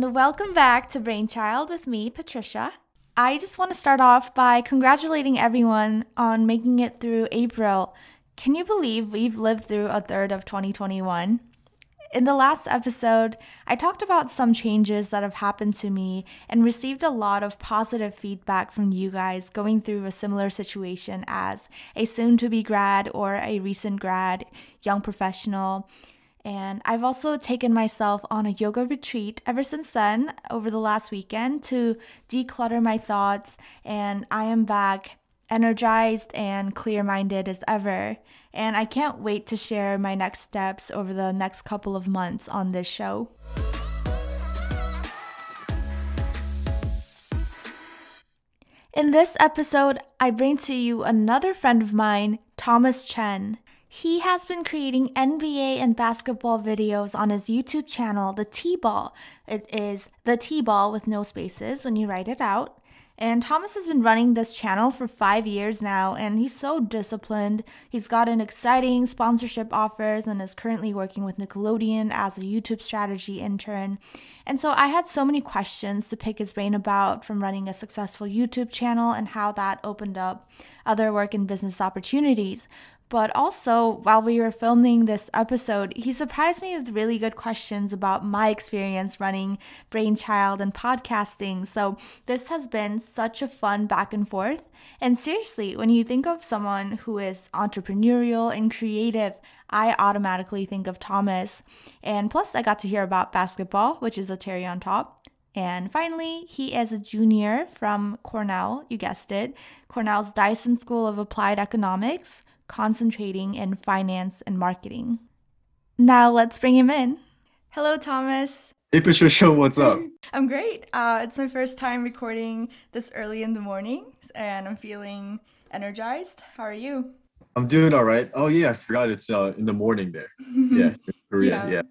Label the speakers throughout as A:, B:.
A: And welcome back to Brainchild with me, Patricia. I just want to start off by congratulating everyone on making it through April. Can you believe we've lived through a third of 2021? In the last episode, I talked about some changes that have happened to me and received a lot of positive feedback from you guys going through a similar situation as a soon to be grad or a recent grad, young professional. And I've also taken myself on a yoga retreat ever since then, over the last weekend, to declutter my thoughts. And I am back energized and clear minded as ever. And I can't wait to share my next steps over the next couple of months on this show. In this episode, I bring to you another friend of mine, Thomas Chen. He has been creating NBA and basketball videos on his YouTube channel, The T Ball. It is The T Ball with no spaces when you write it out. And Thomas has been running this channel for five years now, and he's so disciplined. He's gotten exciting sponsorship offers and is currently working with Nickelodeon as a YouTube strategy intern. And so I had so many questions to pick his brain about from running a successful YouTube channel and how that opened up other work and business opportunities. But also, while we were filming this episode, he surprised me with really good questions about my experience running Brainchild and podcasting. So, this has been such a fun back and forth. And seriously, when you think of someone who is entrepreneurial and creative, I automatically think of Thomas. And plus, I got to hear about basketball, which is a cherry on top. And finally, he is a junior from Cornell, you guessed it, Cornell's Dyson School of Applied Economics concentrating in finance and marketing. Now let's bring him in. Hello, Thomas.
B: Hey, Patricia, Show, what's up?
A: I'm great. Uh, it's my first time recording this early in the morning, and I'm feeling energized. How are you?
B: I'm doing all right. Oh yeah, I forgot it's uh, in the morning there. yeah, Korea. Yeah. yeah.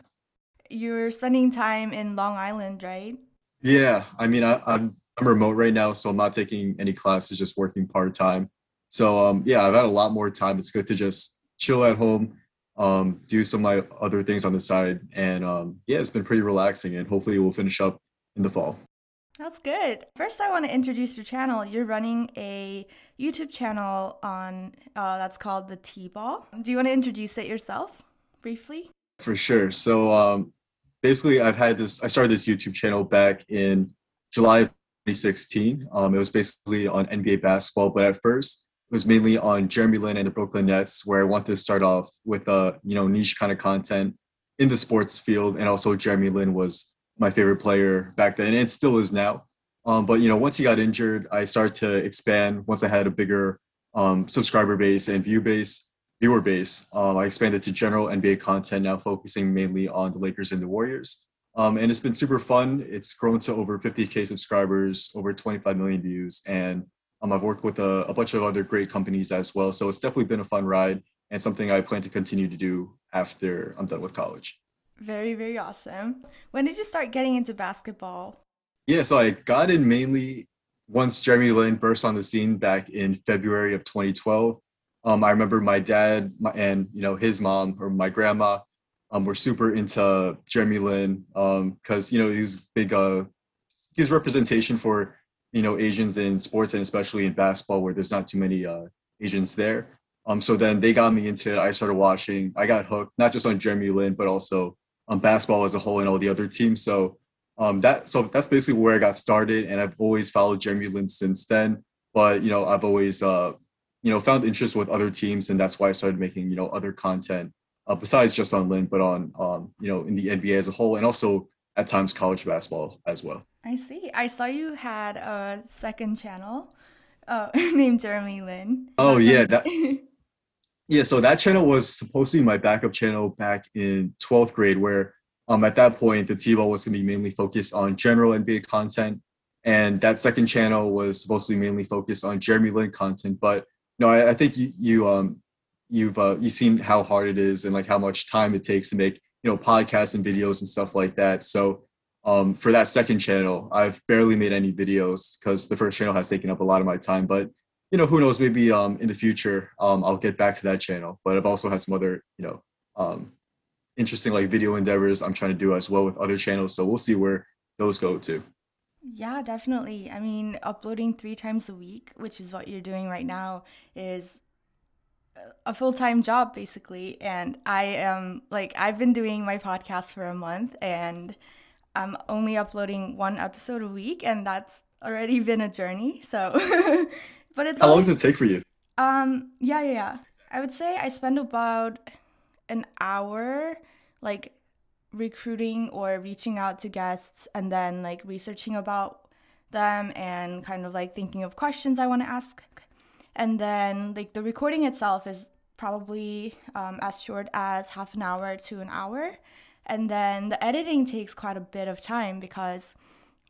A: You're spending time in Long Island, right?
B: Yeah. I mean, I, I'm I'm remote right now, so I'm not taking any classes, just working part time. So um, yeah, I've had a lot more time. It's good to just chill at home, um, do some of my other things on the side, and um, yeah, it's been pretty relaxing. And hopefully, we'll finish up in the fall.
A: That's good. First, I want to introduce your channel. You're running a YouTube channel on uh, that's called the T Ball. Do you want to introduce it yourself briefly?
B: For sure. So um, basically, I've had this. I started this YouTube channel back in July of 2016. Um, it was basically on NBA basketball, but at first was mainly on Jeremy Lin and the Brooklyn Nets, where I wanted to start off with a you know niche kind of content in the sports field, and also Jeremy Lin was my favorite player back then, and still is now. Um, but you know, once he got injured, I started to expand. Once I had a bigger um, subscriber base and view base, viewer base, um, I expanded to general NBA content, now focusing mainly on the Lakers and the Warriors. Um, and it's been super fun. It's grown to over 50k subscribers, over 25 million views, and um, I've worked with a, a, bunch of other great companies as well. So it's definitely been a fun ride and something I plan to continue to do after I'm done with college.
A: Very, very awesome. When did you start getting into basketball?
B: Yeah, so I got in mainly once Jeremy Lin burst on the scene back in February of 2012. Um, I remember my dad my, and you know his mom or my grandma um, were super into Jeremy Lin because um, you know he's big uh, his representation for you know Asians in sports and especially in basketball where there's not too many uh, Asians there. Um, so then they got me into it. I started watching. I got hooked not just on Jeremy Lin but also on basketball as a whole and all the other teams. So um, that so that's basically where I got started, and I've always followed Jeremy Lin since then. But you know I've always uh, you know found interest with other teams, and that's why I started making you know other content uh, besides just on Lin, but on um, you know in the NBA as a whole, and also at times college basketball as well.
A: I see. I saw you had a second channel uh, named Jeremy Lin.
B: Oh yeah, that, yeah. So that channel was supposed to be my backup channel back in 12th grade, where um, at that point the T-ball was going to be mainly focused on general NBA content, and that second channel was supposed to be mainly focused on Jeremy Lin content. But no, I, I think you you um you've uh, you've seen how hard it is and like how much time it takes to make you know podcasts and videos and stuff like that so um, for that second channel i've barely made any videos because the first channel has taken up a lot of my time but you know who knows maybe um, in the future um, i'll get back to that channel but i've also had some other you know um, interesting like video endeavors i'm trying to do as well with other channels so we'll see where those go to.
A: Yeah, definitely. I mean, uploading three times a week, which is what you're doing right now, is a full time job basically. And I am like, I've been doing my podcast for a month and I'm only uploading one episode a week, and that's already been a journey. So, but it's
B: how long does it take for you?
A: Um, yeah, yeah, yeah. I would say I spend about an hour like recruiting or reaching out to guests and then like researching about them and kind of like thinking of questions I want to ask. And then like the recording itself is probably um, as short as half an hour to an hour. And then the editing takes quite a bit of time because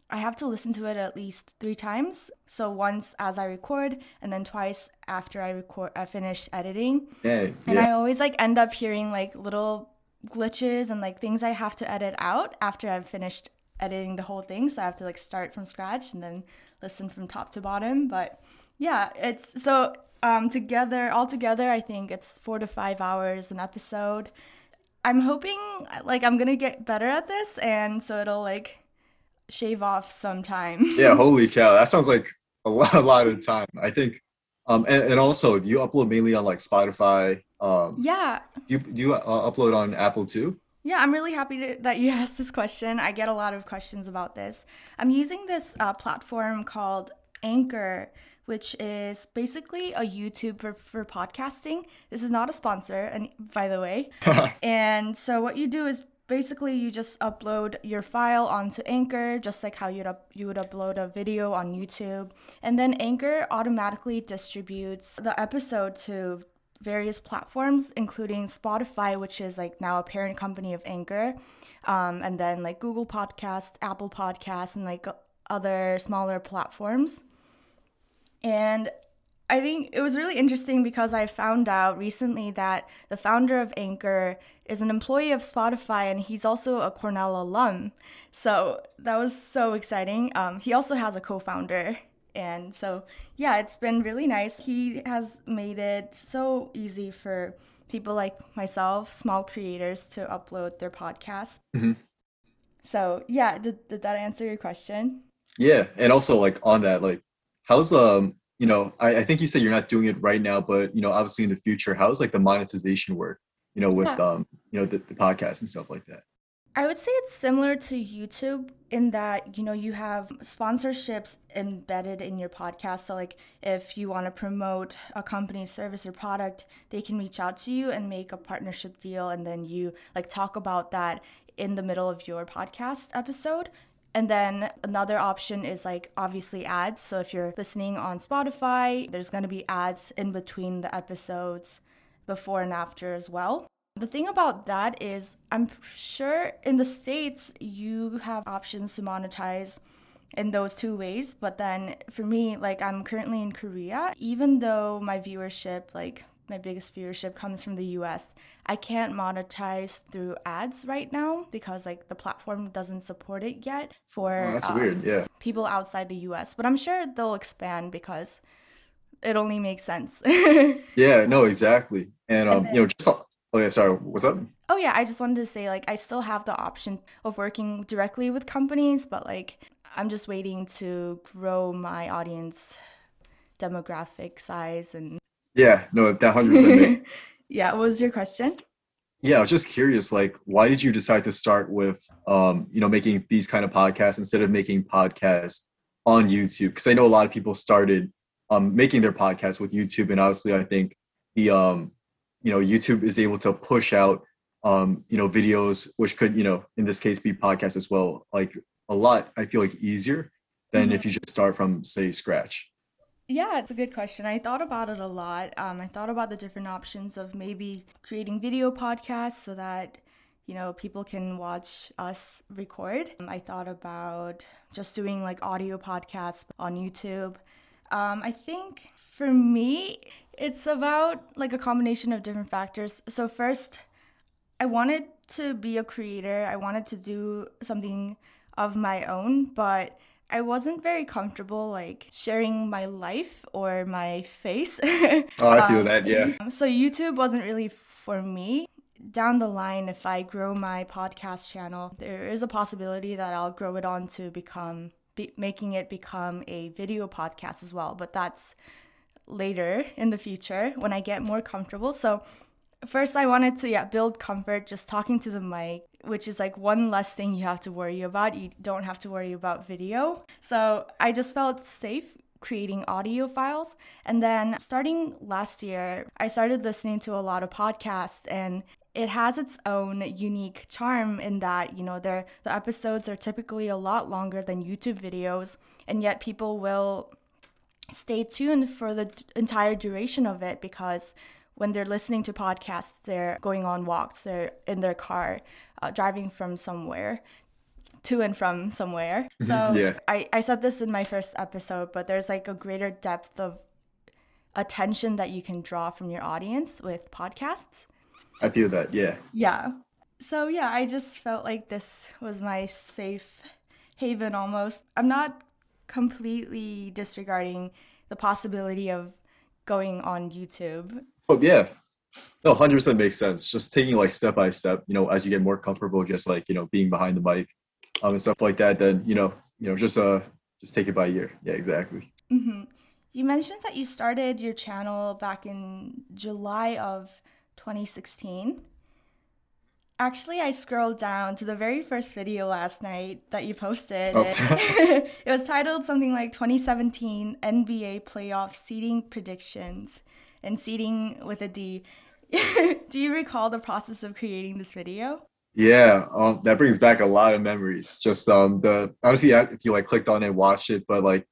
A: I have to listen to it at least three times. So once as I record, and then twice after I record, I finish editing.
B: Yeah,
A: and yeah. I always like end up hearing like little glitches and like things I have to edit out after I've finished editing the whole thing. So I have to like start from scratch and then listen from top to bottom. But yeah, it's so um, together, all together, I think it's four to five hours an episode. I'm hoping like I'm gonna get better at this, and so it'll like shave off some time.
B: yeah, holy cow, that sounds like a lot, a lot of time. I think, um, and, and also, do you upload mainly on like Spotify? Um,
A: yeah.
B: Do you, do you uh, upload on Apple too?
A: Yeah, I'm really happy to, that you asked this question. I get a lot of questions about this. I'm using this uh, platform called Anchor, which is basically a YouTube for, for podcasting. This is not a sponsor, and by the way. and so what you do is basically you just upload your file onto Anchor, just like how you'd up, you would upload a video on YouTube, and then Anchor automatically distributes the episode to various platforms, including Spotify, which is like now a parent company of Anchor, um, and then like Google Podcast, Apple Podcast, and like other smaller platforms. And I think it was really interesting because I found out recently that the founder of Anchor is an employee of Spotify and he's also a Cornell alum. So that was so exciting. Um, he also has a co founder. And so, yeah, it's been really nice. He has made it so easy for people like myself, small creators, to upload their podcasts. Mm-hmm. So, yeah, did, did that answer your question?
B: Yeah. And also, like, on that, like, how's um you know, I, I, think you said you're not doing it right now, but you know, obviously in the future, how's like the monetization work? You know, with yeah. um, you know, the, the podcast and stuff like that.
A: I would say it's similar to YouTube in that, you know, you have sponsorships embedded in your podcast. So, like, if you want to promote a company's service or product, they can reach out to you and make a partnership deal. And then you, like, talk about that in the middle of your podcast episode. And then another option is like obviously ads. So if you're listening on Spotify, there's going to be ads in between the episodes before and after as well. The thing about that is, I'm sure in the States you have options to monetize in those two ways. But then for me, like I'm currently in Korea, even though my viewership, like my biggest viewership comes from the US. I can't monetize through ads right now because like the platform doesn't support it yet for
B: oh, that's um, weird. Yeah.
A: people outside the US. But I'm sure they'll expand because it only makes sense.
B: yeah, no, exactly. And um, and then, you know, just oh yeah, sorry, what's up?
A: Oh yeah, I just wanted to say like I still have the option of working directly with companies, but like I'm just waiting to grow my audience demographic size and
B: yeah, no, that hundred percent.
A: Yeah, what was your question?
B: Yeah, I was just curious, like, why did you decide to start with, um, you know, making these kind of podcasts instead of making podcasts on YouTube? Because I know a lot of people started um, making their podcasts with YouTube, and obviously, I think the, um, you know, YouTube is able to push out, um, you know, videos which could, you know, in this case, be podcasts as well, like a lot. I feel like easier than mm-hmm. if you just start from say scratch.
A: Yeah, it's a good question. I thought about it a lot. Um, I thought about the different options of maybe creating video podcasts so that you know people can watch us record. Um, I thought about just doing like audio podcasts on YouTube. Um, I think for me, it's about like a combination of different factors. So first, I wanted to be a creator. I wanted to do something of my own, but I wasn't very comfortable like sharing my life or my face.
B: oh, I feel um, that, yeah.
A: So YouTube wasn't really for me. down the line, if I grow my podcast channel, there is a possibility that I'll grow it on to become be, making it become a video podcast as well. But that's later in the future when I get more comfortable. So first I wanted to yeah build comfort just talking to the mic, which is like one less thing you have to worry about. You don't have to worry about video. So I just felt safe creating audio files. And then starting last year, I started listening to a lot of podcasts and it has its own unique charm in that, you know, the episodes are typically a lot longer than YouTube videos, and yet people will stay tuned for the entire duration of it because when they're listening to podcasts, they're going on walks, they're in their car, uh, driving from somewhere to and from somewhere. Mm-hmm. So yeah. I, I said this in my first episode, but there's like a greater depth of attention that you can draw from your audience with podcasts.
B: I feel that, yeah.
A: Yeah. So yeah, I just felt like this was my safe haven almost. I'm not completely disregarding the possibility of going on YouTube.
B: Oh yeah. No, 100% makes sense. Just taking like step by step, you know, as you get more comfortable just like, you know, being behind the mic um, and stuff like that, then, you know, you know, just uh just take it by year. Yeah, exactly.
A: Mm-hmm. You mentioned that you started your channel back in July of 2016. Actually, I scrolled down to the very first video last night that you posted. Oh. it was titled something like 2017 NBA playoff seeding predictions and seeding with a D. Do you recall the process of creating this video?
B: Yeah, um, that brings back a lot of memories. Just um, the I don't know if you if you like clicked on it watched it, but like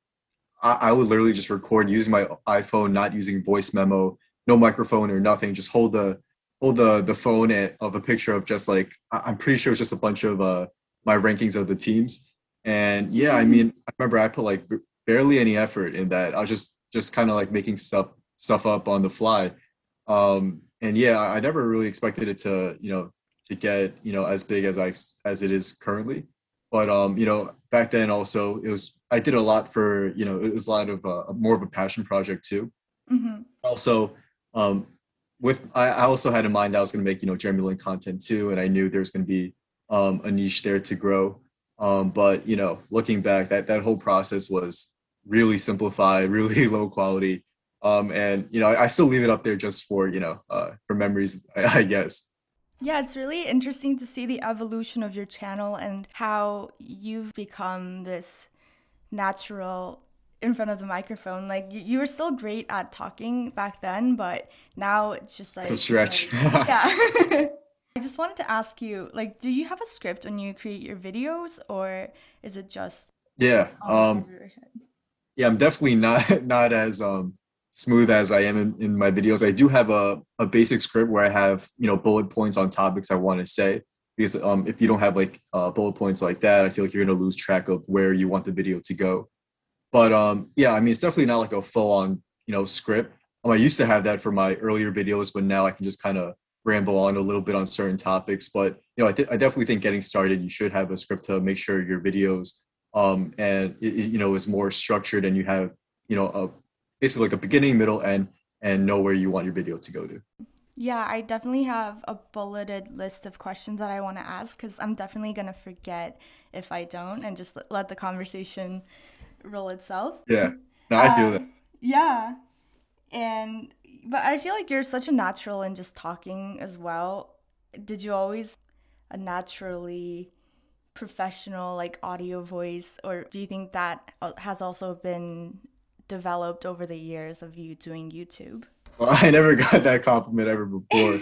B: I, I would literally just record using my iPhone, not using voice memo, no microphone or nothing. Just hold the hold the the phone at, of a picture of just like I'm pretty sure it's just a bunch of uh my rankings of the teams. And yeah, I mm-hmm. mean, I remember I put like barely any effort in that. I was just just kind of like making stuff stuff up on the fly. Um, and yeah, I never really expected it to you know to get you know as big as I as it is currently. But um, you know, back then also it was I did a lot for you know it was a lot of uh, more of a passion project too. Mm-hmm. Also, um, with I, I also had in mind I was going to make you know Jeremy Lin content too, and I knew there's going to be um, a niche there to grow. Um, but you know, looking back, that that whole process was really simplified, really low quality, um, and you know I, I, still leave it up there just for you know uh, for memories, I, I guess.
A: Yeah, it's really interesting to see the evolution of your channel and how you've become this natural in front of the microphone. Like you, you were still great at talking back then, but now it's just like
B: it's a stretch.
A: Like, yeah. I just wanted to ask you, like, do you have a script when you create your videos, or is it just
B: yeah? Um, yeah, I'm definitely not not as um smooth as I am in, in my videos. I do have a, a basic script where I have you know bullet points on topics I want to say. Because um, if you don't have like uh, bullet points like that, I feel like you're gonna lose track of where you want the video to go. But um, yeah, I mean, it's definitely not like a full on, you know, script. Um, I used to have that for my earlier videos, but now I can just kind of ramble on a little bit on certain topics. But you know, I, th- I definitely think getting started, you should have a script to make sure your videos, um, and it, you know, is more structured and you have, you know, a basically like a beginning, middle, end, and know where you want your video to go to.
A: Yeah, I definitely have a bulleted list of questions that I want to ask because I'm definitely going to forget if I don't and just let the conversation roll itself.
B: Yeah. No, I feel that. Um,
A: yeah. And but I feel like you're such a natural in just talking as well. Did you always a naturally professional like audio voice or do you think that uh, has also been developed over the years of you doing YouTube?
B: Well, I never got that compliment ever before.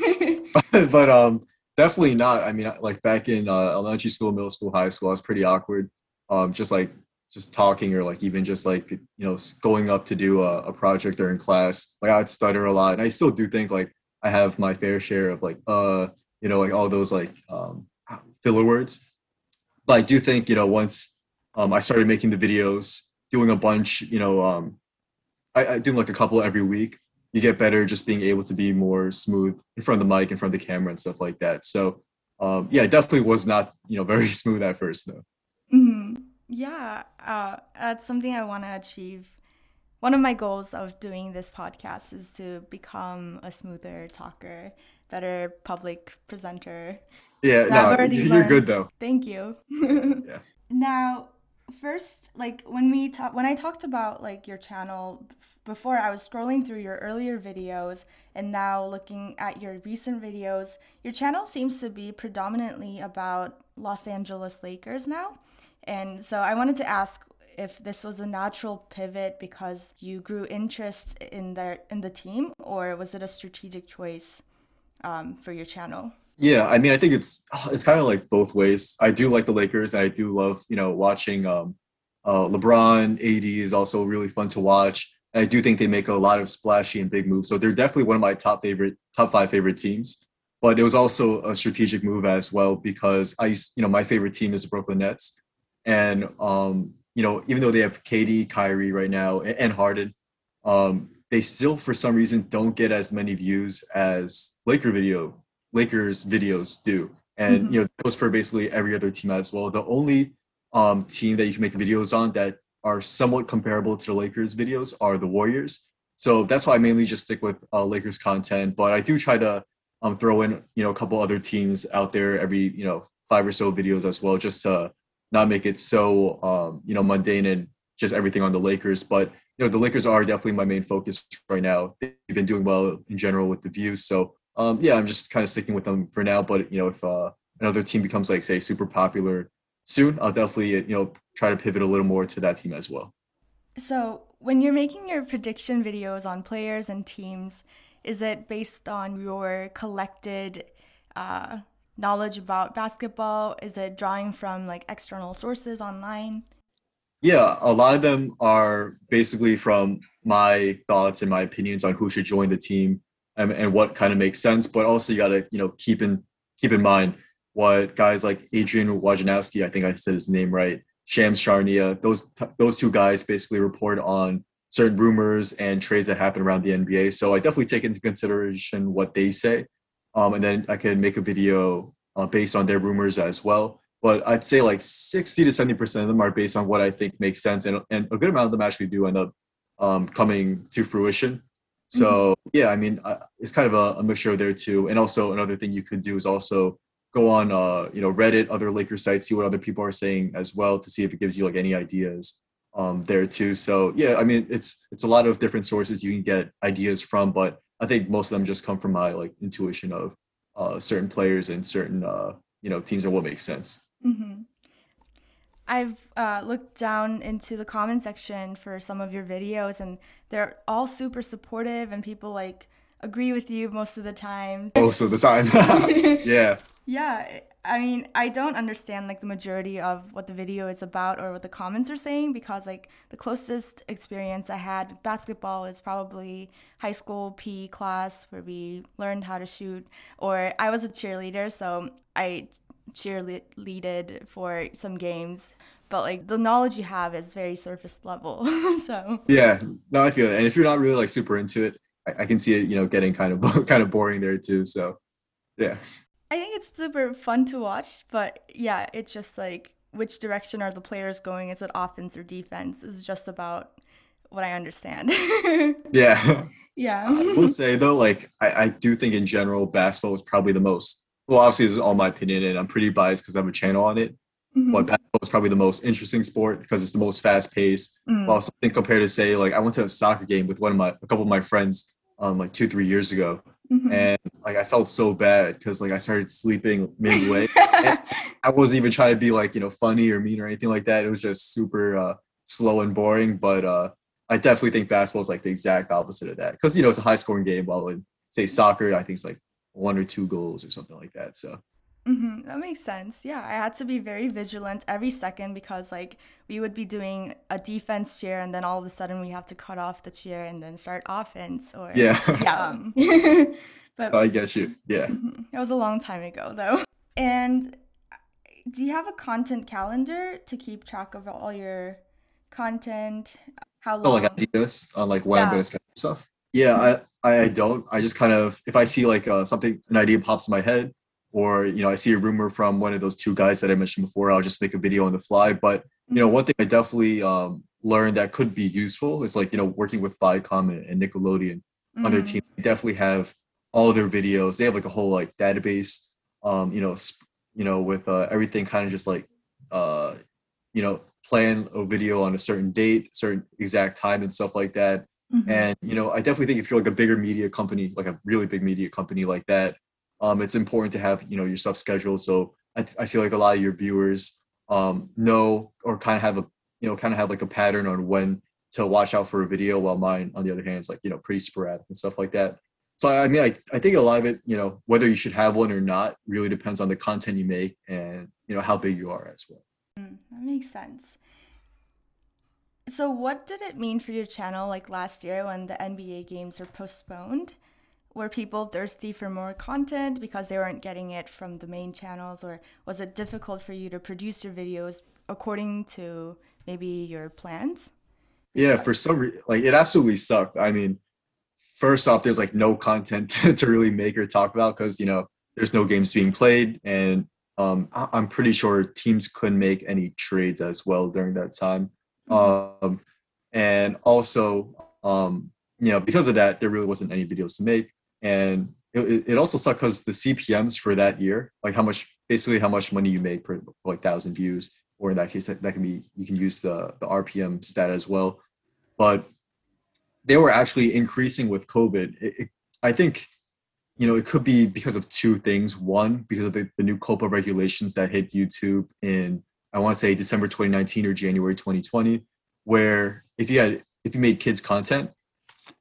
B: but, but um definitely not. I mean like back in uh, elementary school, middle school, high school, I was pretty awkward. Um just like just talking or like even just like you know going up to do a, a project during class like i'd stutter a lot and i still do think like i have my fair share of like uh you know like all those like um filler words but i do think you know once um i started making the videos doing a bunch you know um i, I do like a couple every week you get better just being able to be more smooth in front of the mic in front of the camera and stuff like that so um yeah it definitely was not you know very smooth at first though
A: mm-hmm. Yeah, uh, that's something I want to achieve. One of my goals of doing this podcast is to become a smoother talker. better public presenter.
B: Yeah, no, you're
A: learned.
B: good though.
A: Thank you.
B: Yeah.
A: Now, first, like when we talk, when I talked about like your channel before, I was scrolling through your earlier videos, and now looking at your recent videos, your channel seems to be predominantly about Los Angeles Lakers now. And so I wanted to ask if this was a natural pivot because you grew interest in their in the team, or was it a strategic choice um, for your channel?
B: Yeah, I mean, I think it's it's kind of like both ways. I do like the Lakers, and I do love you know watching um, uh, LeBron. AD is also really fun to watch. And I do think they make a lot of splashy and big moves. So they're definitely one of my top favorite, top five favorite teams. But it was also a strategic move as well because I, you know, my favorite team is the Brooklyn Nets, and um, you know, even though they have KD, Kyrie right now, and, Harden, um, they still for some reason don't get as many views as Laker video Lakers videos do. And
A: Mhm.
B: you know, it goes for basically every other team as well. The only um, team that you can make videos on that are somewhat comparable to the Lakers videos are the Warriors. So that's why I mainly just stick with uh, Lakers content. But I do try to um, throw in you know a couple other teams out there every you know five or so videos as well, just to not make it so um, you know mundane and just everything on the Lakers. But you know the Lakers are definitely my main focus right now. They've been doing well in general with the views. So um, yeah, I'm just kind of sticking with them for now. But you know, if uh, another team becomes like say super popular soon, I'll definitely you know try to pivot a little more to that team as well.
A: So, when you're making your prediction videos on players and teams, is it based on your collected uh, knowledge about basketball? Is it drawing from like external sources online?
B: Yeah, a lot of them are basically from my thoughts and my opinions on who should join the team and, and what kind of makes sense. But also, you got to you know keep in keep in mind what guys like Adrian Wojnarowski, I think I said his name right, Shams Charania, those those two guys basically report on certain rumors and trades that happen around the NBA. So I definitely take into consideration what they say, um, and then I can make a video uh, based on their rumors as well but I'd say like 60 to 70 percent of them are based on what I think makes sense, and, and a good amount of them actually do end up um, coming to fruition. So yeah, I mean, I, it's kind of a, a mixture there too. And also another thing you could do is also go on, uh, you know, Reddit, other Lakers sites, see what other people are saying as well to see if it gives you like any ideas um, there too. So yeah, I mean, it's it's a lot of different sources you can get ideas from, but I think most of them just come from my like intuition of uh, certain players and certain uh, you know teams and what makes sense.
A: hmm I've uh, looked down into the comment section for some of your videos, and they're all super supportive, and people like agree with you most of the time.
B: most of the time. yeah.
A: Yeah, I mean, I don't understand like the majority of what the video is about or what the comments are saying because like the closest experience I had with basketball is probably high school PE class where we learned how to shoot or I was a cheerleader so I cheerleaded for some games but like the knowledge you have is very surface level so
B: Yeah. No, I feel it. And if you're not really like super into it, I, I can see it, you know, getting kind of kind of boring there too. So yeah.
A: I think it's super fun to watch, but yeah, it's just like which direction are the players going? Is it offense or defense? is just about what I understand.
B: Yeah.
A: yeah.
B: I will say though, like I, I do think in general basketball is probably the most well, obviously this is all my opinion and I'm pretty biased because I have a channel on it.
A: Mhm.
B: But basketball is probably the most interesting sport because it's the most fast paced.
A: Mm.
B: While something compared to say like I went to a soccer game with one of my a couple of my friends um like two, three years ago.
A: Mhm.
B: And like I felt so bad because like I started sleeping midway. I wasn't even trying to be like, you know, funny or mean or anything like that. It was just super uh, slow and boring. But uh, I definitely think basketball is like the exact opposite of that because, you know, it's a high scoring game. While in, say, soccer, I think it's like one or two goals or something like that. So,
A: Mhm, That makes sense. Yeah, I had to be very vigilant every second because like we would be doing a defense cheer and then all of a sudden we have to cut off the cheer and then start offense or
B: yeah,
A: yeah. Um, but
B: I get you. Yeah.
A: It was a long time ago, though. And do you have a content calendar to keep track of all your content? How
B: Oh,
A: long?
B: like ideas on like when I'm going to schedule stuff. Yeah, I, I don't. I just kind of if I see like uh, something an idea pops in my head, or you know I see a rumor from one of those two guys that I mentioned before, I'll just make a video on the fly. But you know, one thing I definitely um, learned that could be useful is like you know working with Viacom and, Nickelodeon on their
A: Mhm.
B: team. They definitely have all their videos. They have like a whole like database, um, you know, sp- you know, with uh, everything kind of just like, uh, you know, plan a video on a certain date, certain exact time, and stuff like that. Mm-hmm. And you know, I definitely think if you're like a bigger media company, like a really big media company like that, um, it's important to have you know your stuff scheduled. So I, I feel like a lot of your viewers um, know or kind of have a you know kind of have like a pattern on when to watch out for a video, while mine on the other hand is like you know pretty sporadic and stuff like that. So I mean, I, I think a lot of it, you know, whether you should have one or not, really depends on the content you make and you know how big you are as well.
A: Mm, that makes sense. So, what did it mean for your channel like last year when the NBA games were postponed? Were people thirsty for more content because they weren't getting it from the main channels, or was it difficult for you to produce your videos according to maybe your plans?
B: Yeah, for some reason, like it absolutely sucked. I mean, first off, there's like no content to, really make or talk about because you know there's no games being played, and um, I'm pretty sure teams couldn't make any trades as well during that time. Mm-hmm. Um, and also, um, you know, because of that, there really wasn't any videos to make, and it, it also sucked because the CPMS for that year, like how much, basically how much money you make per like thousand views, or in that case, that, that can be you can use the the RPM stat as well, but they were actually increasing with COVID. It, it, I think, you know, it could be because of two things. One, because of the, the new COPPA regulations that hit YouTube in, I want to say December 2019 or January 2020, where if you had, if you made kids content,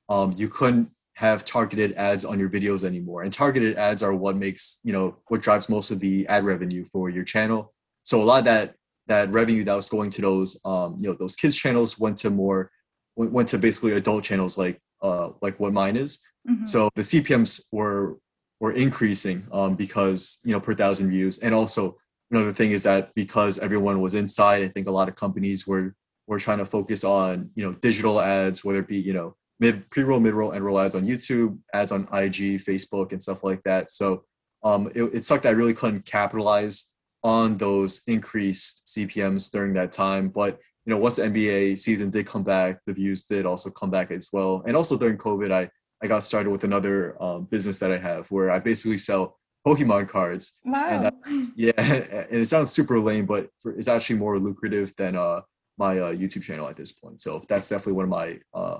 B: um, you couldn't have targeted ads on your videos anymore. And targeted ads are what makes, you know, what drives most of the ad revenue for your channel. So a lot of that, that revenue that was going to those, um, you know, those kids channels went to more went to basically adult channels like uh, like what mine is. Mm-hmm. So the CPMS were were increasing um, because you know per thousand views, and also another thing is that because everyone was inside, I think a lot of companies were were trying to focus on you know digital ads, whether it be you know mid pre-roll, mid-roll, end roll ads on YouTube, ads on IG, Facebook, and stuff like that. So um, it, it sucked. I really couldn't capitalize on those increased CPMS during that time, but you know, once the NBA season did come back, the views did also come back as well. And also during COVID, I I got started with another um, business that I have where I basically sell Pokemon cards.
A: Wow.
B: And I, yeah, and it sounds super lame, but for, it's actually more lucrative than uh, my uh, YouTube channel at this point. So that's definitely one of my uh,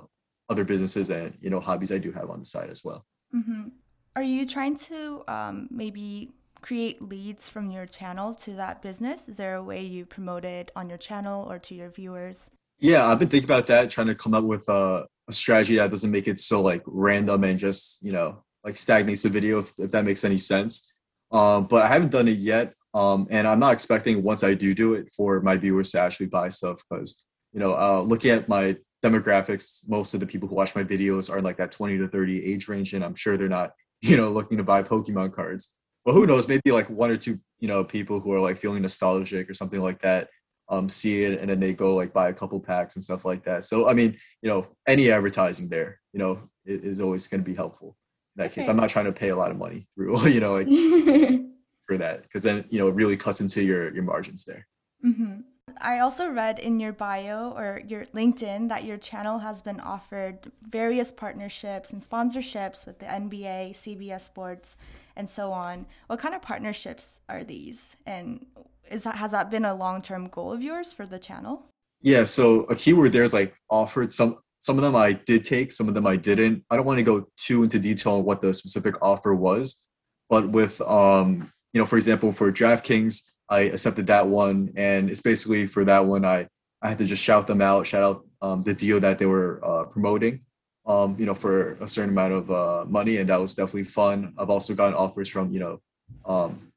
B: other businesses and you know hobbies I do have on the side as well.
A: Mm-hmm. Are you trying to um, maybe create leads from your channel to that business? Is there a way you promote it on your channel or to your viewers?
B: Yeah, I've been thinking about that, trying to come up with a, a strategy that doesn't make it so like random and just, you know, like stagnates the video, if, if that makes any sense. Um, but I haven't done it yet. Um, and I'm not expecting once I do do it for my viewers to actually buy stuff because, you know, uh, looking at my demographics, most of the people who watch my videos are in like that 20 to 30 age range, and I'm sure they're not, you know, looking to buy Pokemon cards but who knows? Maybe like one or two, you know, people who are like feeling nostalgic or something like that, um, see it and then they go like buy a couple packs and stuff like that. So I mean, you know, any advertising there, you know, is, always going to be helpful. In that okay. case, I'm not trying to pay a lot of money through, you know, like for that, because then you know it really cuts into your your margins there.
A: Mm-hmm. I also read in your bio or your LinkedIn that your channel has been offered various partnerships and sponsorships with the NBA, CBS Sports, and so on. What kind of partnerships are these? And is that, has that been a long term goal of yours for the channel?
B: Yeah, so a keyword there is like offered some some of them I did take, some of them I didn't. I don't want to go too into detail on what the specific offer was, but with um, you know, for example, for DraftKings, I accepted that one, and it's basically for that one I I had to just shout them out, shout out um, the deal that they were uh, promoting, um, you know, for a certain amount of uh, money, and that was definitely fun. I've also gotten offers from, you know, um,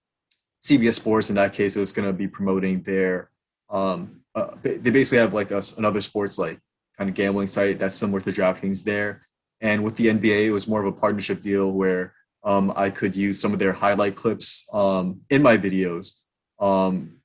B: CBS Sports. In that case, it was going to be promoting their. Um, uh, they basically have like us another sports like kind of gambling site that's similar to DraftKings there. And with the NBA, it was more of a partnership deal where um, I could use some of their highlight clips um, in my videos um,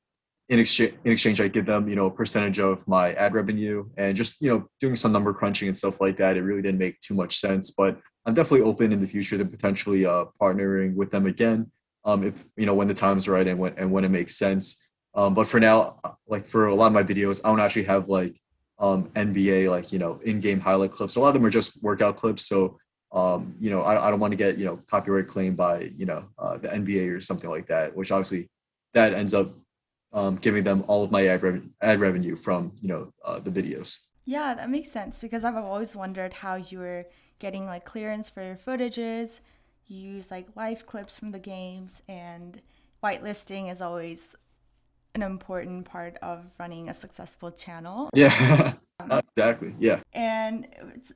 B: in exchange in exchange i give them you know a percentage of my ad revenue and just you know doing some number crunching and stuff like that it really didn't make too much sense but i'm definitely open in the future to potentially uh, partnering with them again um, if you know when the time's right and when and when it makes sense um, but for now like for a lot of my videos i don't actually have like um, nba like you know in-game highlight clips a lot of them are just workout clips so um, you know, I, I don't want to get, you know, copyright claim by, you know, uh, the NBA or something like that, which obviously that ends up um, giving them all of my ad, rev- ad revenue from, you know, uh, the videos.
A: Yeah, that makes sense because I've always wondered how you were getting like clearance for your footages. You use like live clips from the games, and whitelisting is always an important part of running a successful channel.
B: Yeah, exactly. Yeah.
A: And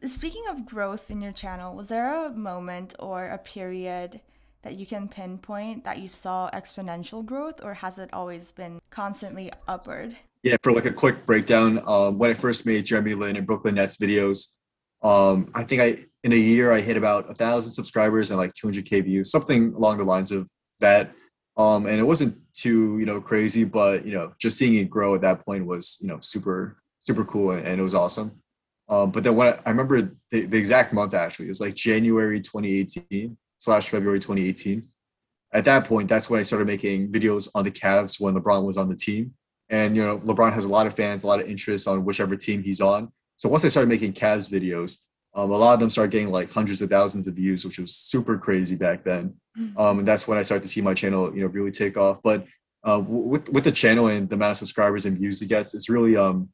A: speaking of growth in your channel, was there a moment or a period that you can pinpoint that you saw exponential growth, or has it always been constantly upward?
B: Yeah, for like a quick breakdown, um, when I first made Jeremy Lin and Brooklyn Nets videos, um, I think I in a year I hit about a thousand subscribers and like 200k views, something along the lines of that. Um, and it wasn't too you know crazy, but you know just seeing it grow at that point was you know super super cool and, and it was awesome. Um, but then what I remember the, the exact month actually it was like January 2018 slash February 2018. At that point, that's when I started making videos on the Cavs when LeBron was on the team. And you know, LeBron has a lot of fans, a lot of interest on whichever team he's on. So once I started making Cavs videos, um, a lot of them started getting like hundreds of thousands of views, which was super crazy back then. Mm-hmm. Um, and that's when I started to see my channel, you know, really take off. But uh, with with the channel and the amount of subscribers and views it gets, it's really um,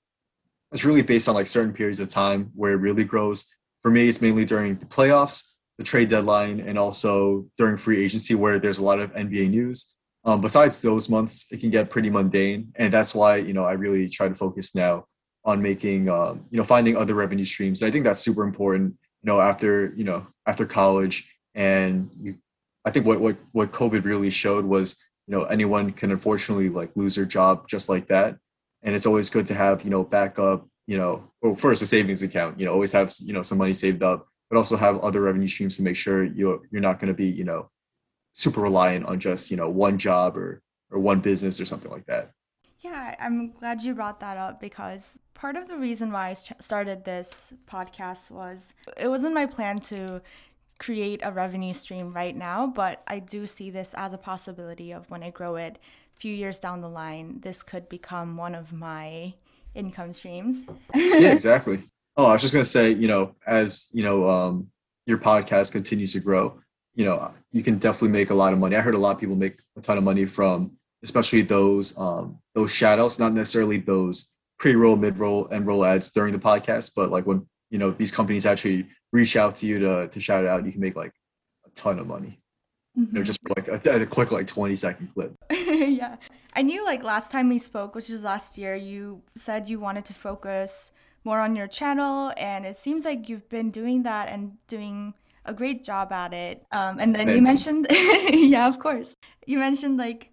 B: it's really based on like certain periods of time where it really grows. For me, it's mainly during the playoffs, the trade deadline, and also during free agency where there's a lot of NBA news. Um, besides those months, it can get pretty mundane, and that's why you know I really try to focus now on making um, you know finding other revenue streams. I think that's super important. You know, after you know after college, and you, I think what what what COVID really showed was you know anyone can unfortunately like lose their job just like that, and it's always good to have you know backup. You know, well, first a savings account. You know, always have you know some money saved up, but also have other revenue streams to make sure you're you're not going to be you know super reliant on just you know one job or or one business or something like that.
A: Yeah, I'm glad you brought that up because part of the reason why I started this podcast was it wasn't my plan to create a revenue stream right now, but I do see this as a possibility of when I grow it a few years down the line, this could become one of my income streams.
B: yeah, exactly. Oh, I was just gonna say, you know, as you know, um, your podcast continues to grow, you know, you can definitely make a lot of money. I heard a lot of people make a ton of money from especially those um, those shout-outs, not necessarily those pre-roll, mid-roll, end roll ads during the podcast, but like when you know these companies actually reach out to you to to shout it out, you can make like a ton of money. Mm-hmm. You know, mm-hmm. just like a, a quick like twenty second clip.
A: yeah, I knew like last time we spoke, which was last year, you said you wanted to focus more on your channel, and it seems like you've been doing that and doing a great job at it. Um, and then Thanks. you mentioned, yeah, of course, you mentioned like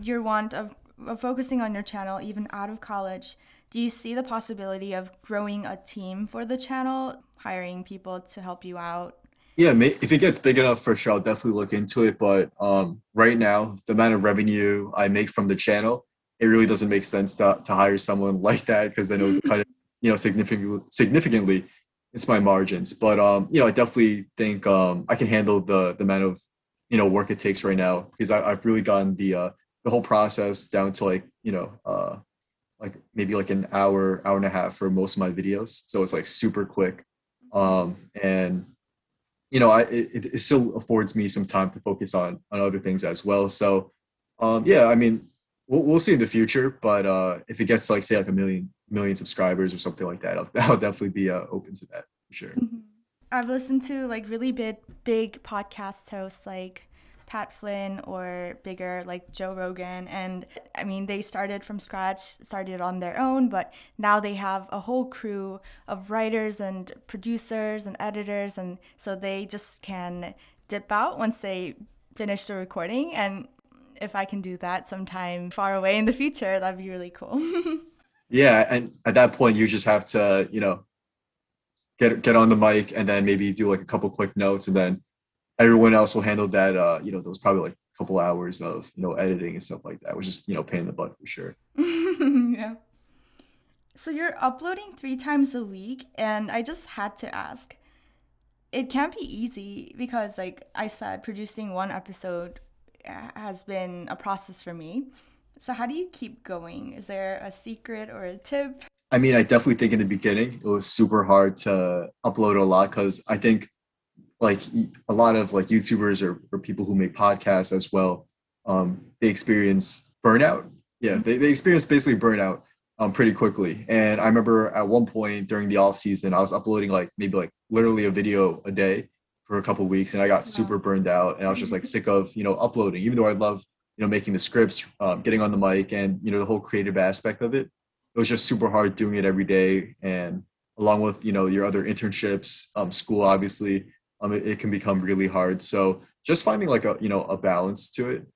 A: your want of, of focusing on your channel even out of college, do you see the possibility of growing a team for the channel, hiring people to help you out?
B: Yeah, if it gets big enough for sure, I'll definitely look into it. But um, right now, the amount of revenue I make from the channel, it really doesn't make sense to, to hire someone like that because then it would cut it, you know, significantly. Significantly, it's my margins. But um, you know, I definitely think um, I can handle the the amount of you know work it takes right now because I, have really gotten the uh, the whole process down to like you know uh like maybe like an hour hour and a half for most of my videos. So it's like super quick. Um and you know i it, it still affords me some time to focus on on other things as well. So um yeah i mean we'll, we'll see in the future but uh if it gets to like say like a million million subscribers or something like that i'll, I'll definitely be uh, open to that for sure. Mm-hmm.
A: i've listened to like really big big podcast hosts like Pat Flynn or bigger like Joe Rogan. And I mean, they started from scratch, started on their own, but now they have a whole crew of writers and producers and editors. And so they just can dip out once they finish the recording. And if I can do that sometime far away in the future, that'd be really cool.
B: yeah. And at that point, you just have to, you know, get get on the mic and then maybe do like a couple quick notes and then everyone else will handle that. Uh, you know, those probably like a couple hours of you know editing and stuff like that, which is you know pain in the butt for sure.
A: yeah. So you're uploading three times a week, and I just had to ask. It can't be easy because, like I said, producing one episode has been a process for me. So how do you keep going? Is there a secret or a tip?
B: I mean, I definitely think in the beginning it was super hard to upload a lot because I think like a lot of like YouTubers or, or people who make podcasts as well, um, they experience burnout. Yeah, mm-hmm. they, they experience basically burnout um, pretty quickly. And I remember at one point during the off season, I was uploading like maybe like literally a video a day for a couple weeks, and I got super burned out, and I was just like sick of you know uploading, even though I love you know making the scripts, um, getting on the mic, and you know the whole creative aspect of it. It was just super hard doing it every day, and along with you know your other internships, um, school, obviously, um, it, it can become really hard. So just finding like a you know a balance to it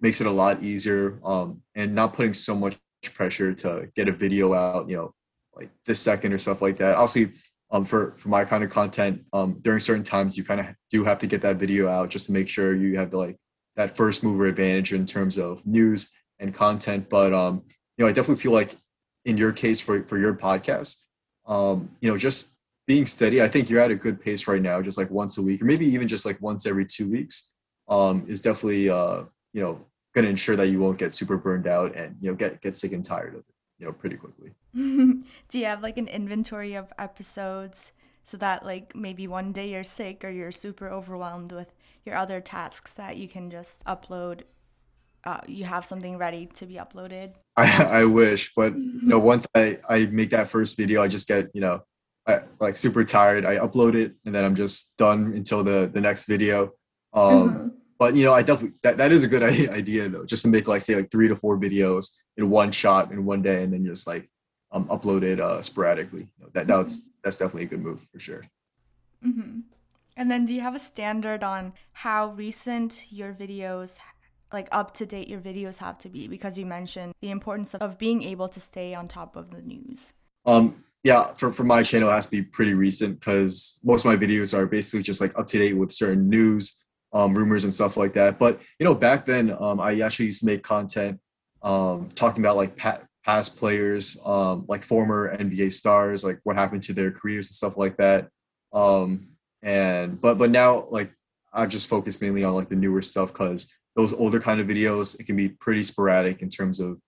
B: makes it a lot easier, um, and not putting so much pressure to get a video out, you know, like this second or stuff like that. Obviously, um, for for my kind of content, um, during certain times you kind of do have to get that video out just to make sure you have the, like that first mover advantage in terms of news and content. But um, you know, I definitely feel like in your case for for your podcast, um, you know, just being steady. I think you're at a good pace right now, just like once a week, or maybe even just like once every two weeks, um, is definitely uh, you know going to ensure that you won't get super burned out and you know get get sick and tired of it you know pretty quickly
A: do you have like an inventory of episodes so that like maybe one day you're sick or you're super overwhelmed with your other tasks that you can just upload uh, you have something ready to be uploaded
B: i, I wish but you know once i i make that first video i just get you know I, like super tired i upload it and then i'm just done until the the next video um mm-hmm but you know, I definitely that, that is a good idea though, just to make like say like three to four videos in one shot in one day, and then just like um, upload it uh, sporadically. You know, that that's mm-hmm. that's definitely a good move for sure.
A: Mm-hmm. And then, do you have a standard on how recent your videos, like up to date, your videos have to be? Because you mentioned the importance of, of being able to stay on top of the news.
B: Um, yeah, for, for my channel, it has to be pretty recent because most of my videos are basically just like up to date with certain news um, rumors and stuff like that. But you know, back then, um, I actually used to make content um, talking about like pa- past players, um, like former NBA stars, like what happened to their careers and stuff like that. Um, and but but now, like I've just focused mainly on like the newer stuff because those older kind of videos it can be pretty sporadic in terms of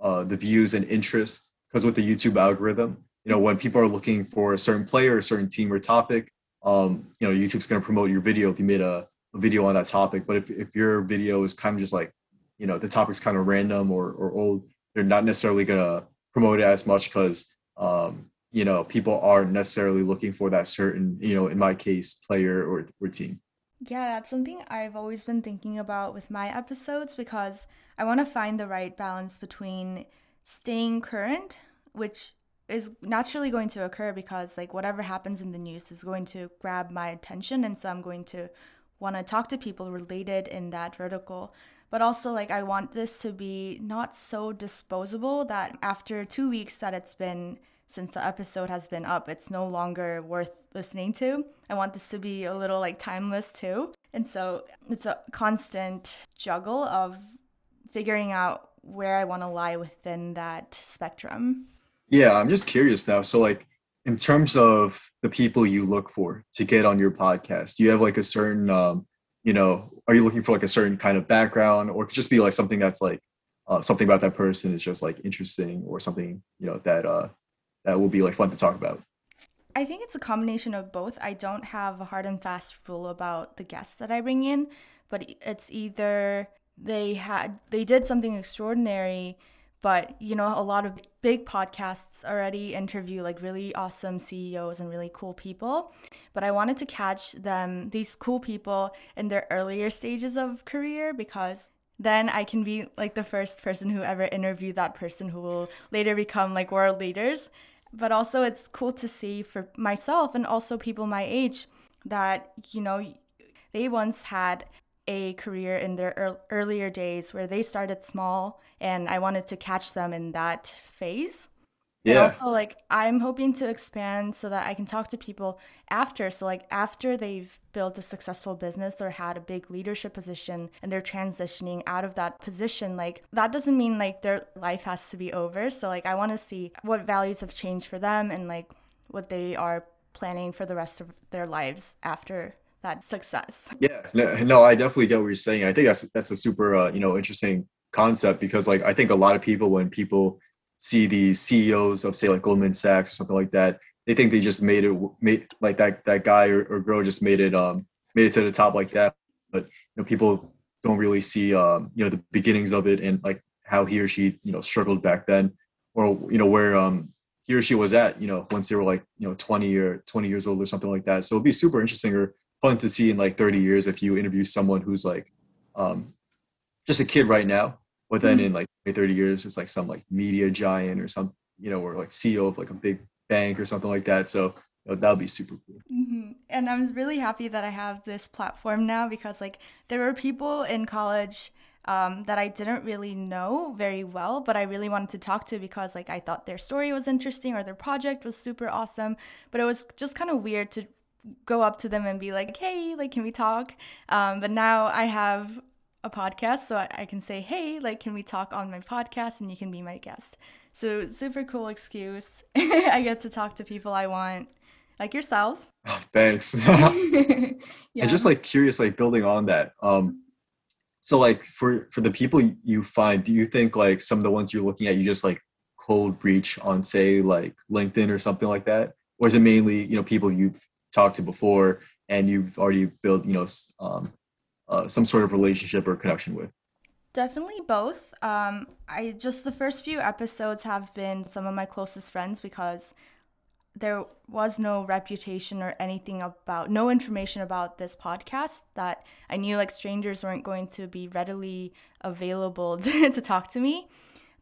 B: uh, the views and interest. Because with the YouTube algorithm, you know, when people are looking for a certain player, a certain team or topic, um, you know, YouTube's going to promote your video if you made a a video on that topic. But if, if your video is kind of just like, you know, the topic's kind of random or, or old, they're not necessarily going to promote it as much because, um, you know, people aren't necessarily looking for that certain, you know, in my case, player or, or team.
A: Yeah, that's something I've always been thinking about with my episodes because I want to find the right balance between staying current, which is naturally going to occur because like whatever happens in the news is going to grab my attention and so I'm going to want to talk to people related in that vertical. But also, like, I want this to be not so disposable that after two weeks that it's been since the episode has been up, it's no longer worth listening to. I want this to be a little like timeless too. And so it's a constant juggle of figuring out where I want to lie within that spectrum.
B: Yeah, I'm just curious now. So, like, in terms of the people you look for to get on your podcast, do you have like a certain, um, you know, are you looking for like a certain kind of background, or could just be like something that's like uh, something about that person is just like interesting, or something you know that uh, that will be like fun to talk about?
A: I think it's a combination of both. I don't have a hard and fast rule about the guests that I bring in, but it's either they had they did something extraordinary but you know a lot of big podcasts already interview like really awesome ceos and really cool people. But i wanted to catch them these cool people in their earlier stages of career because then i can be like the first person who ever interviewed that person who will later become like world leaders. But also it's cool to see for myself and also people my age that you know they once had a career in their earlier days where they started small and I wanted to catch them in that phase. Yeah. And also like I'm hoping to expand so that I can talk to people after. So like after they've built a successful business or had a big leadership position and they're transitioning out of that position, like that doesn't mean like their life has to be over. So like I want to see what values have changed for them and like what they are planning for the rest of their lives after that success.
B: Yeah, no, no, I definitely get what you're saying. I think that's that's a super uh, you know interesting concept because like I think a lot of people when people see the CEOs of say like Goldman Sachs or something like that, they think they just made it made like that that guy or, or girl just made it um made it to the top like that. But you know, people don't really see um, you know the beginnings of it and like how he or she you know struggled back then, or you know where um, he or she was at you know once they were like you know 20 or 20 years old or something like that. So it'd be super interesting or fun to see in like 30 years if you interview someone who's like um, just a kid right now, but then mm-hmm. in like 30 years it's like some like media giant or some you know or like CEO of like a big bank or something like that. So you know, that would be super cool.
A: Mm-hmm. And I'm really happy that I have this platform now because like there were people in college um, that I didn't really know very well, but I really wanted to talk to because like I thought their story was interesting or their project was super awesome. But it was just kind of weird to go up to them and be like, "Hey, like, can we talk?" Um, but now I have a podcast, so I, I can say, "Hey, like, can we talk on my podcast?" And you can be my guest. So super cool excuse. I get to talk to people I want, like yourself.
B: Oh, thanks. yeah. And just like curious, like building on that. Um, so like for for the people you find, do you think like some of the ones you're looking at, you just like cold reach on say like LinkedIn or something like that, or is it mainly you know people you've talked to before and you've already built you know um, uh, some sort of relationship or connection with?
A: Definitely both. Um, I just the first few episodes have been some of my closest friends because there was no reputation or anything about no information about this podcast that I knew like strangers weren't going to be readily available to, to talk to me.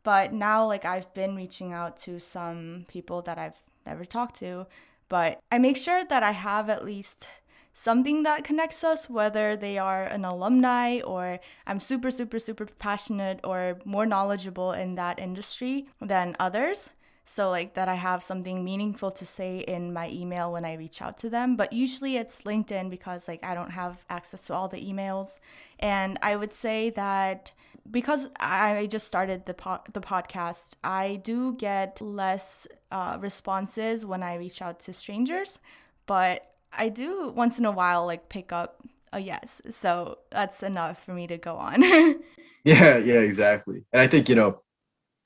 A: But now like I've been reaching out to some people that I've never talked to, but I make sure that I have at least something that connects us, whether they are an alumni or I'm super, super, super passionate or more knowledgeable in that industry than others. So, like that, I have something meaningful to say in my email when I reach out to them. But usually it's LinkedIn because, like, I don't have access to all the emails. And I would say that because I just started the po- the podcast, I do get less uh, responses when I reach out to strangers, but I do once in a while like pick up a yes. So that's enough for me to go on.
B: yeah, yeah, exactly. And I think, you know,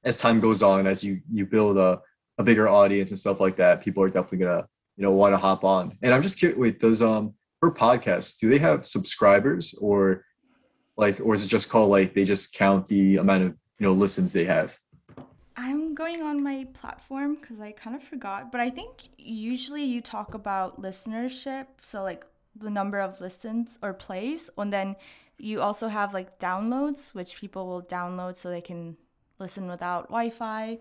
B: as time goes on, as you you build a, a bigger audience and stuff like that, people are definitely gonna, you know, want to hop on. And I'm just curious, wait, does um her podcast, do they have subscribers or like or is it just called like they just count the amount of you know listens they have?
A: Going on my platform because I kind of forgot, but I think usually you talk about listenership, so like the number of listens or plays, and then you also have like downloads, which people will download so they can listen without Wi Fi.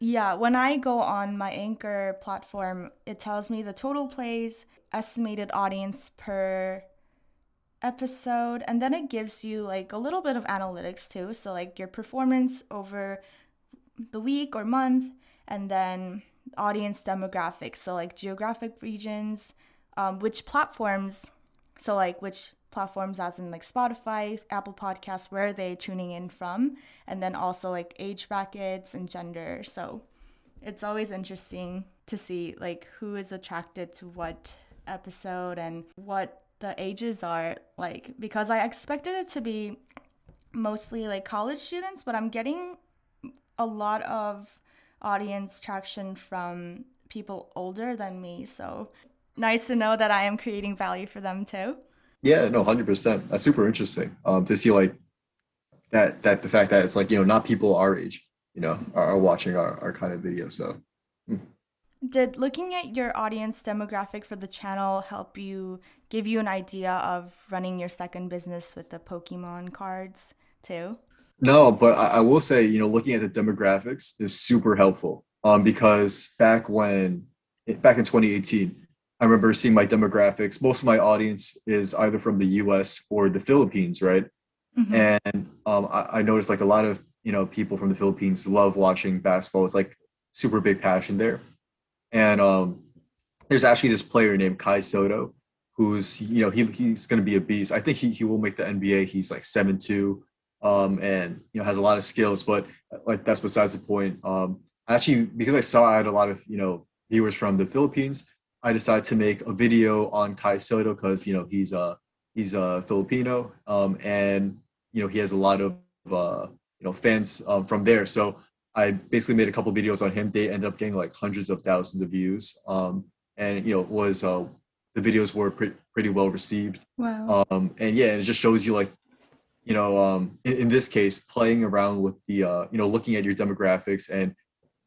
A: Yeah, when I go on my Anchor platform, it tells me the total plays, estimated audience per episode, and then it gives you like a little bit of analytics too. So, like your performance over the week or month, and then audience demographics. So, like geographic regions, um, which platforms, so like which platforms, as in like Spotify, Apple Podcasts, where are they tuning in from, and then also like age brackets and gender. So, it's always interesting to see like who is attracted to what episode and what the ages are like because I expected it to be mostly like college students, but I'm getting a lot of audience traction from people older than me. So nice to know that I am creating value for them too.
B: Yeah, no, hundred percent. That's super interesting. Um, to see like that that the fact that it's like you know not people our age, you know, are, are watching our, our kind of video. So.
A: Mm. Did looking at your audience demographic for the channel help you give you an idea of running your second business with the Pokemon cards too?
B: No, but I, I, will say, you know, looking at the demographics is super helpful. Um, because back when, back in 2018, I remember seeing my demographics. Most of my audience is either from the U.S. or the Philippines, right? Mm-hmm. And um, I, I noticed like a lot of you know people from the Philippines love watching basketball. It's like super big passion there. And um, there's actually this player named Kai Sotto, who's you know he, he's going to be a beast. I think he, he will make the NBA. He's like seven two um, and you know has a lot of skills. But like that's besides the point. Um, actually, because I saw I had a lot of you know viewers from the Philippines, I decided to make a video on Kai Sotto because you know he's a he's a Filipino um, and you know he has a lot of uh, you know fans um, from there. So I basically made a couple videos on him. They ended up getting like hundreds of thousands of views. Um, and you know was uh, the videos were pre- pretty well received.
A: Wow.
B: Um, and yeah, it just shows you like, you know, um, in, in this case, playing around with the, uh, you know, looking at your demographics and,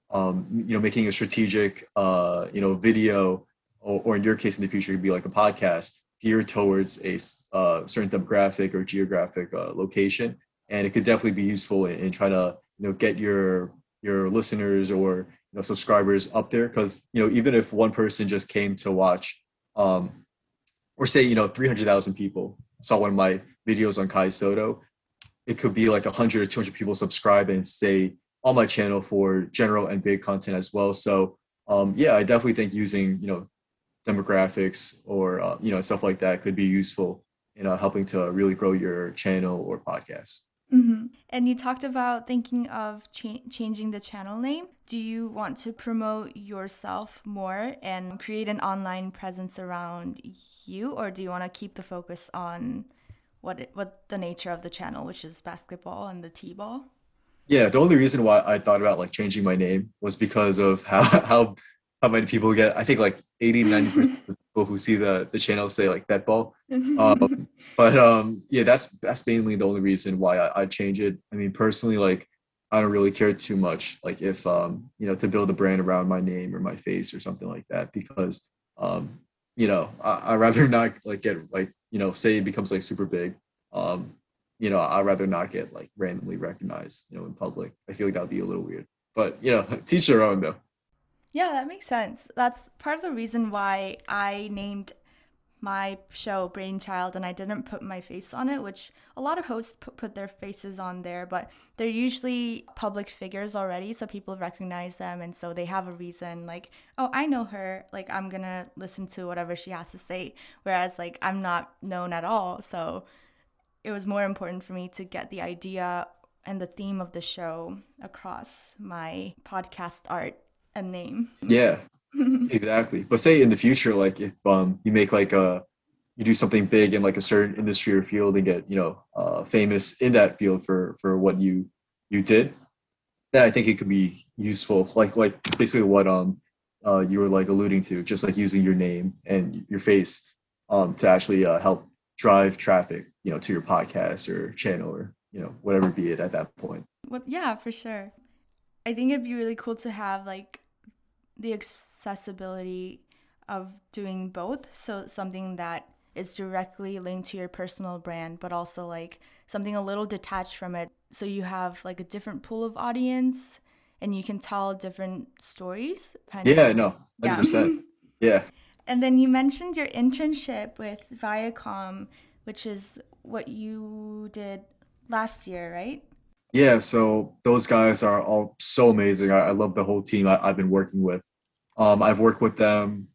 B: um, you know, making a strategic, uh, you know, video, or, or in your case, in the future, it could be like a podcast geared towards a uh, certain demographic or geographic uh, location, and it could definitely be useful in, in trying to, you know, get your your listeners or you know subscribers up there. Because you know even if one person just came to watch um or say you know 300,000 people saw one of my videos on Kai Sotto. It could be like 100 or 200 people subscribe and stay on my channel for general and big content as well. So um yeah I definitely think using you know demographics or uh, you know stuff like that could be useful in uh, helping to really grow your channel or podcast
A: Mm-hmm. And you talked about thinking of cha- changing the channel name. Do you want to promote yourself more and create an online presence around you, or do you want to keep the focus on what it, what the nature of the channel, which is basketball and the t-ball?
B: Yeah, the only reason why I thought about like changing my name was because of how how how many people get. I think like 80, 90 percent of people who see the the channel say like that ball. Um, but um, yeah, that's that's mainly the only reason why I, I change it. I mean, personally, like I don't really care too much, like if um, you know, to build a brand around my name or my face or something like that, because um, you know, I, I rather not like get like you know, say it becomes like super big. Um, you know, I'd rather not get like randomly recognized, you know, in public. I feel like that would be a little weird. But you know, teach their own though.
A: Yeah, that makes sense. That's part of the reason why I named my show Brainchild and I didn't put my face on it, which a lot of hosts put, their faces on there, but they're usually public figures already, so people recognize them and so they have a reason like, oh, I know her, like I'm going to listen to whatever she has to say, whereas like I'm not known at all. So it was more important for me to get the idea and the theme of the show across my podcast art a name.
B: Yeah, exactly. But say in the future, like if um you make like a you do something big in like a certain industry or field and get you know uh, famous in that field for for what you you did, then I think it could be useful. Like like basically what um uh you were like alluding to, just like using your name and your face um to actually uh, help drive traffic, you know, to your podcast or channel or you know whatever be it at that point.
A: What? Yeah, for sure. I think it'd be really cool to have like the accessibility of doing both. So something that is directly linked to your personal brand, but also like something a little detached from it. So you have like a different pool of audience and you can tell different stories.
B: Yeah, of. no, 100%. Yeah. yeah.
A: And then you mentioned your internship with Viacom, which is what you did last year, right?
B: Yeah, so those guys are all so amazing. I, I love the whole team I, have been working with. Um, I've worked with them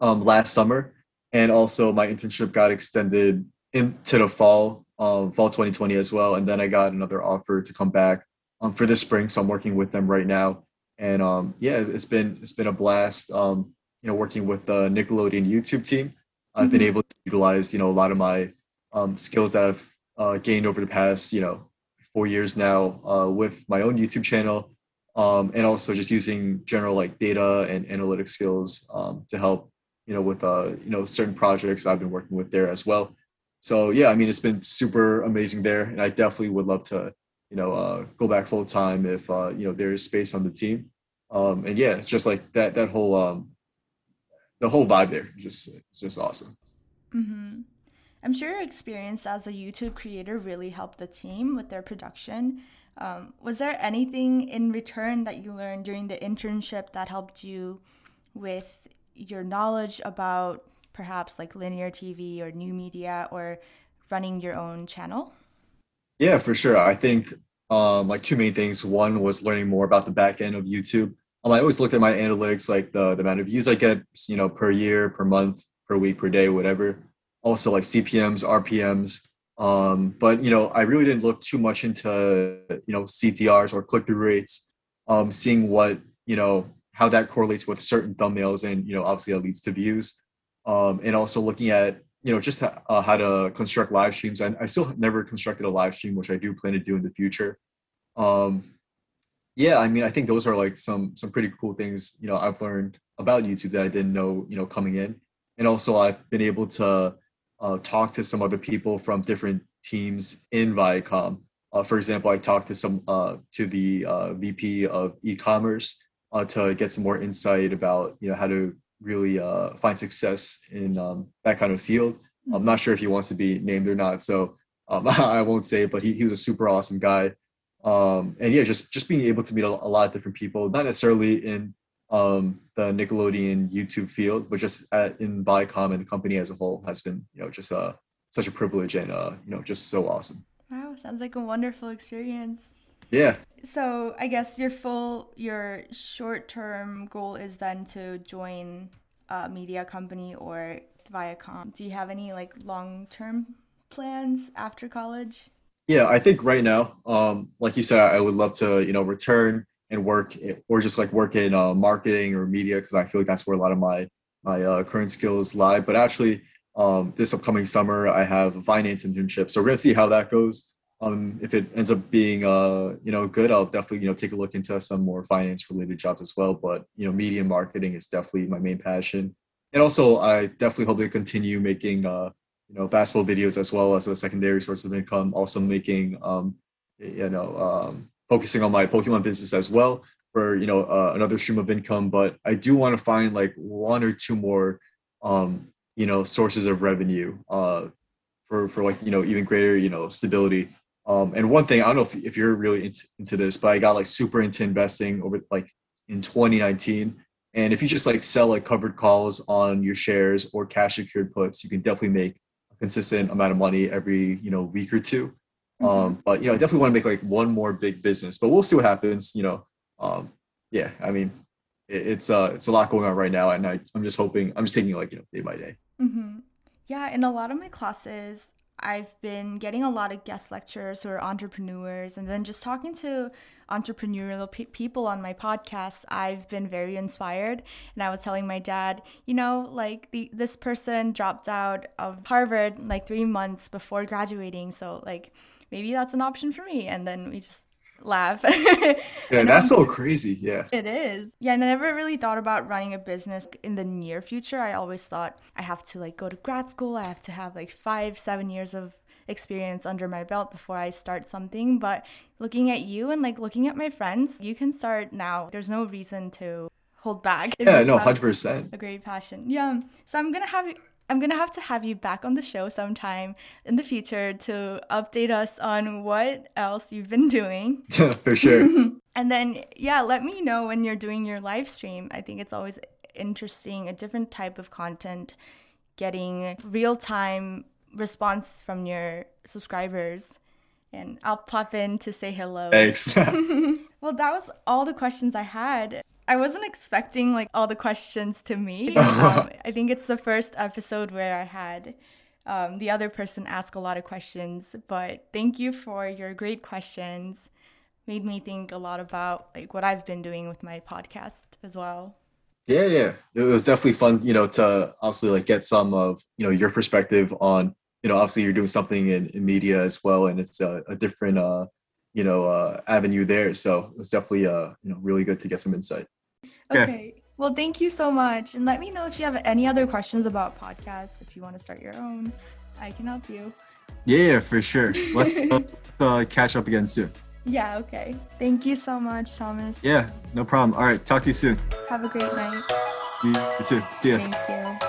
B: um, last summer, and also my internship got extended into the fall, um, fall 2020 as well. And then I got another offer to come back um, for this spring, so I'm working with them right now. And um, yeah, it's been it's been a blast. Um, you know, working with the Nickelodeon YouTube team, I've mm-hmm. been able to utilize you know a lot of my um, skills that I've uh, gained over the past you know four years now uh, with my own YouTube channel, um, and also just using general like data and analytic skills um, to help you know with uh, you know certain projects I've been working with there as well. So yeah, I mean it's been super amazing there, and I definitely would love to you know uh, go back full time if uh, you know there is space on the team. Um, and yeah, it's just like that that whole um, the whole vibe there, just it's just awesome.
A: Mm-hmm. I'm sure your experience as a YouTube creator really helped the team with their production. Um, was there anything in return that you learned during the internship that helped you with your knowledge about perhaps like linear TV or new media or running your own channel?
B: Yeah, for sure. I think um, like two main things. One was learning more about the back end of YouTube. Um, I always looked at my analytics, like the, the amount of views I get, you know, per year, per month, per week, per day, whatever also like CPMs, RPMs. Um, but you know, I really didn't look too much into you know CTRs or click through rates. Um, seeing what you know how that correlates with certain thumbnails, and you know, obviously that leads to views. Um, and also looking at you know just how, uh, how to construct live streams. I, I still never constructed a live stream, which I do plan to do in the future. Um, yeah, I mean, I think those are like some some pretty cool things you know I've learned about YouTube that I didn't know you know coming in and also I've been able to uh, talk to some other people from different teams in Viacom. Uh, for example, I talked to some uh, to the uh, VP of e-commerce uh, to get some more insight about you know how to really uh, find success in um, that kind of field. I'm not sure if he wants to be named or not, so um, I won't say. But he, he was a super awesome guy, um, and yeah, just just being able to meet a, a lot of different people, not necessarily in um, the Nickelodeon YouTube field, but just at, in Viacom and the company as a whole has been, you know, just uh, such a privilege and uh, you know, just so awesome.
A: Wow, sounds like a wonderful experience.
B: Yeah.
A: So I guess your full, your short-term goal is then to join a media company or Viacom. Do you have any like long-term plans after college?
B: Yeah, I think right now, um, like you said, I would love to, you know, return and work or just like work in uh, marketing or media because I feel like that's where a lot of my my uh, current skills lie. But actually, um, this upcoming summer, I have a finance internship, so we're gonna see how that goes. Um, if it ends up being uh, you know good, I'll definitely you know take a look into some more finance related jobs as well. But you know, media and marketing is definitely my main passion, and also I definitely hope to continue making uh, you know basketball videos as well as a secondary source of income. Also making um, you know um, focusing on my Pokemon business as well for you know uh, another stream of income. But I do want to find like one or two more um, you know sources of revenue uh, for for like you know even greater you know stability. Um, and one thing I don't know if, if you're really into, into this, but I got like super into investing over like in 2019. And if you just like sell like covered calls on your shares or cash secured puts, you can definitely make a consistent amount of money every you know week or two. Mm-hmm. Um, but you know, I definitely want to make like one more big business, but we'll see what happens. You know, um, yeah, I mean, it, it's uh, it's a lot going on right now, and I, I'm just hoping, I'm just taking like you know day by day.
A: Mm-hmm. Yeah, in a lot of my classes, I've been getting a lot of guest lecturers who are entrepreneurs, and then just talking to entrepreneurial pe- people on my podcast, I've been very inspired. And I was telling my dad, you know, like the this person dropped out of Harvard like three months before graduating, so like maybe that's an option for me. And then we just laugh.
B: yeah, that's so crazy. Yeah.
A: It is. Yeah, and I never really thought about running a business in the near future. I always thought I have to like go to grad school, I have to have like five, seven years of experience under my belt before I start something. But looking at you and like looking at my friends, you can start now. There's no reason to hold back.
B: Yeah, no, 100%.
A: A great passion. Yeah. So I'm going to have I'm gonna have to have you back on the show sometime in the future to update us on what else you've been doing.
B: For sure.
A: and then, yeah, let me know when you're doing your live stream. I think it's always interesting, a different type of content, getting real time response from your subscribers. And I'll pop in to say hello.
B: Thanks.
A: well, that was all the questions I had. I wasn't expecting like all the questions to me. Um, I think it's the first episode where I had um, the other person ask a lot of questions. But thank you for your great questions. Made me think a lot about like what I've been doing with my podcast as well.
B: Yeah, yeah, it was definitely fun. You know, to obviously like get some of you know your perspective on you know obviously you're doing something in, in media as well, and it's a, a different uh you know uh, avenue there. So it was definitely uh you know really good to get some insight.
A: Okay. Well, thank you so much, and let me know if you have any other questions about podcasts. If you want to start your own, I can help you.
B: Yeah, for sure. Let's uh, catch up again soon.
A: Yeah. Okay. Thank you so much, Thomas.
B: Yeah. No problem. All right. Talk to you soon.
A: Have a great night.
B: You too. See ya.
A: Thank you.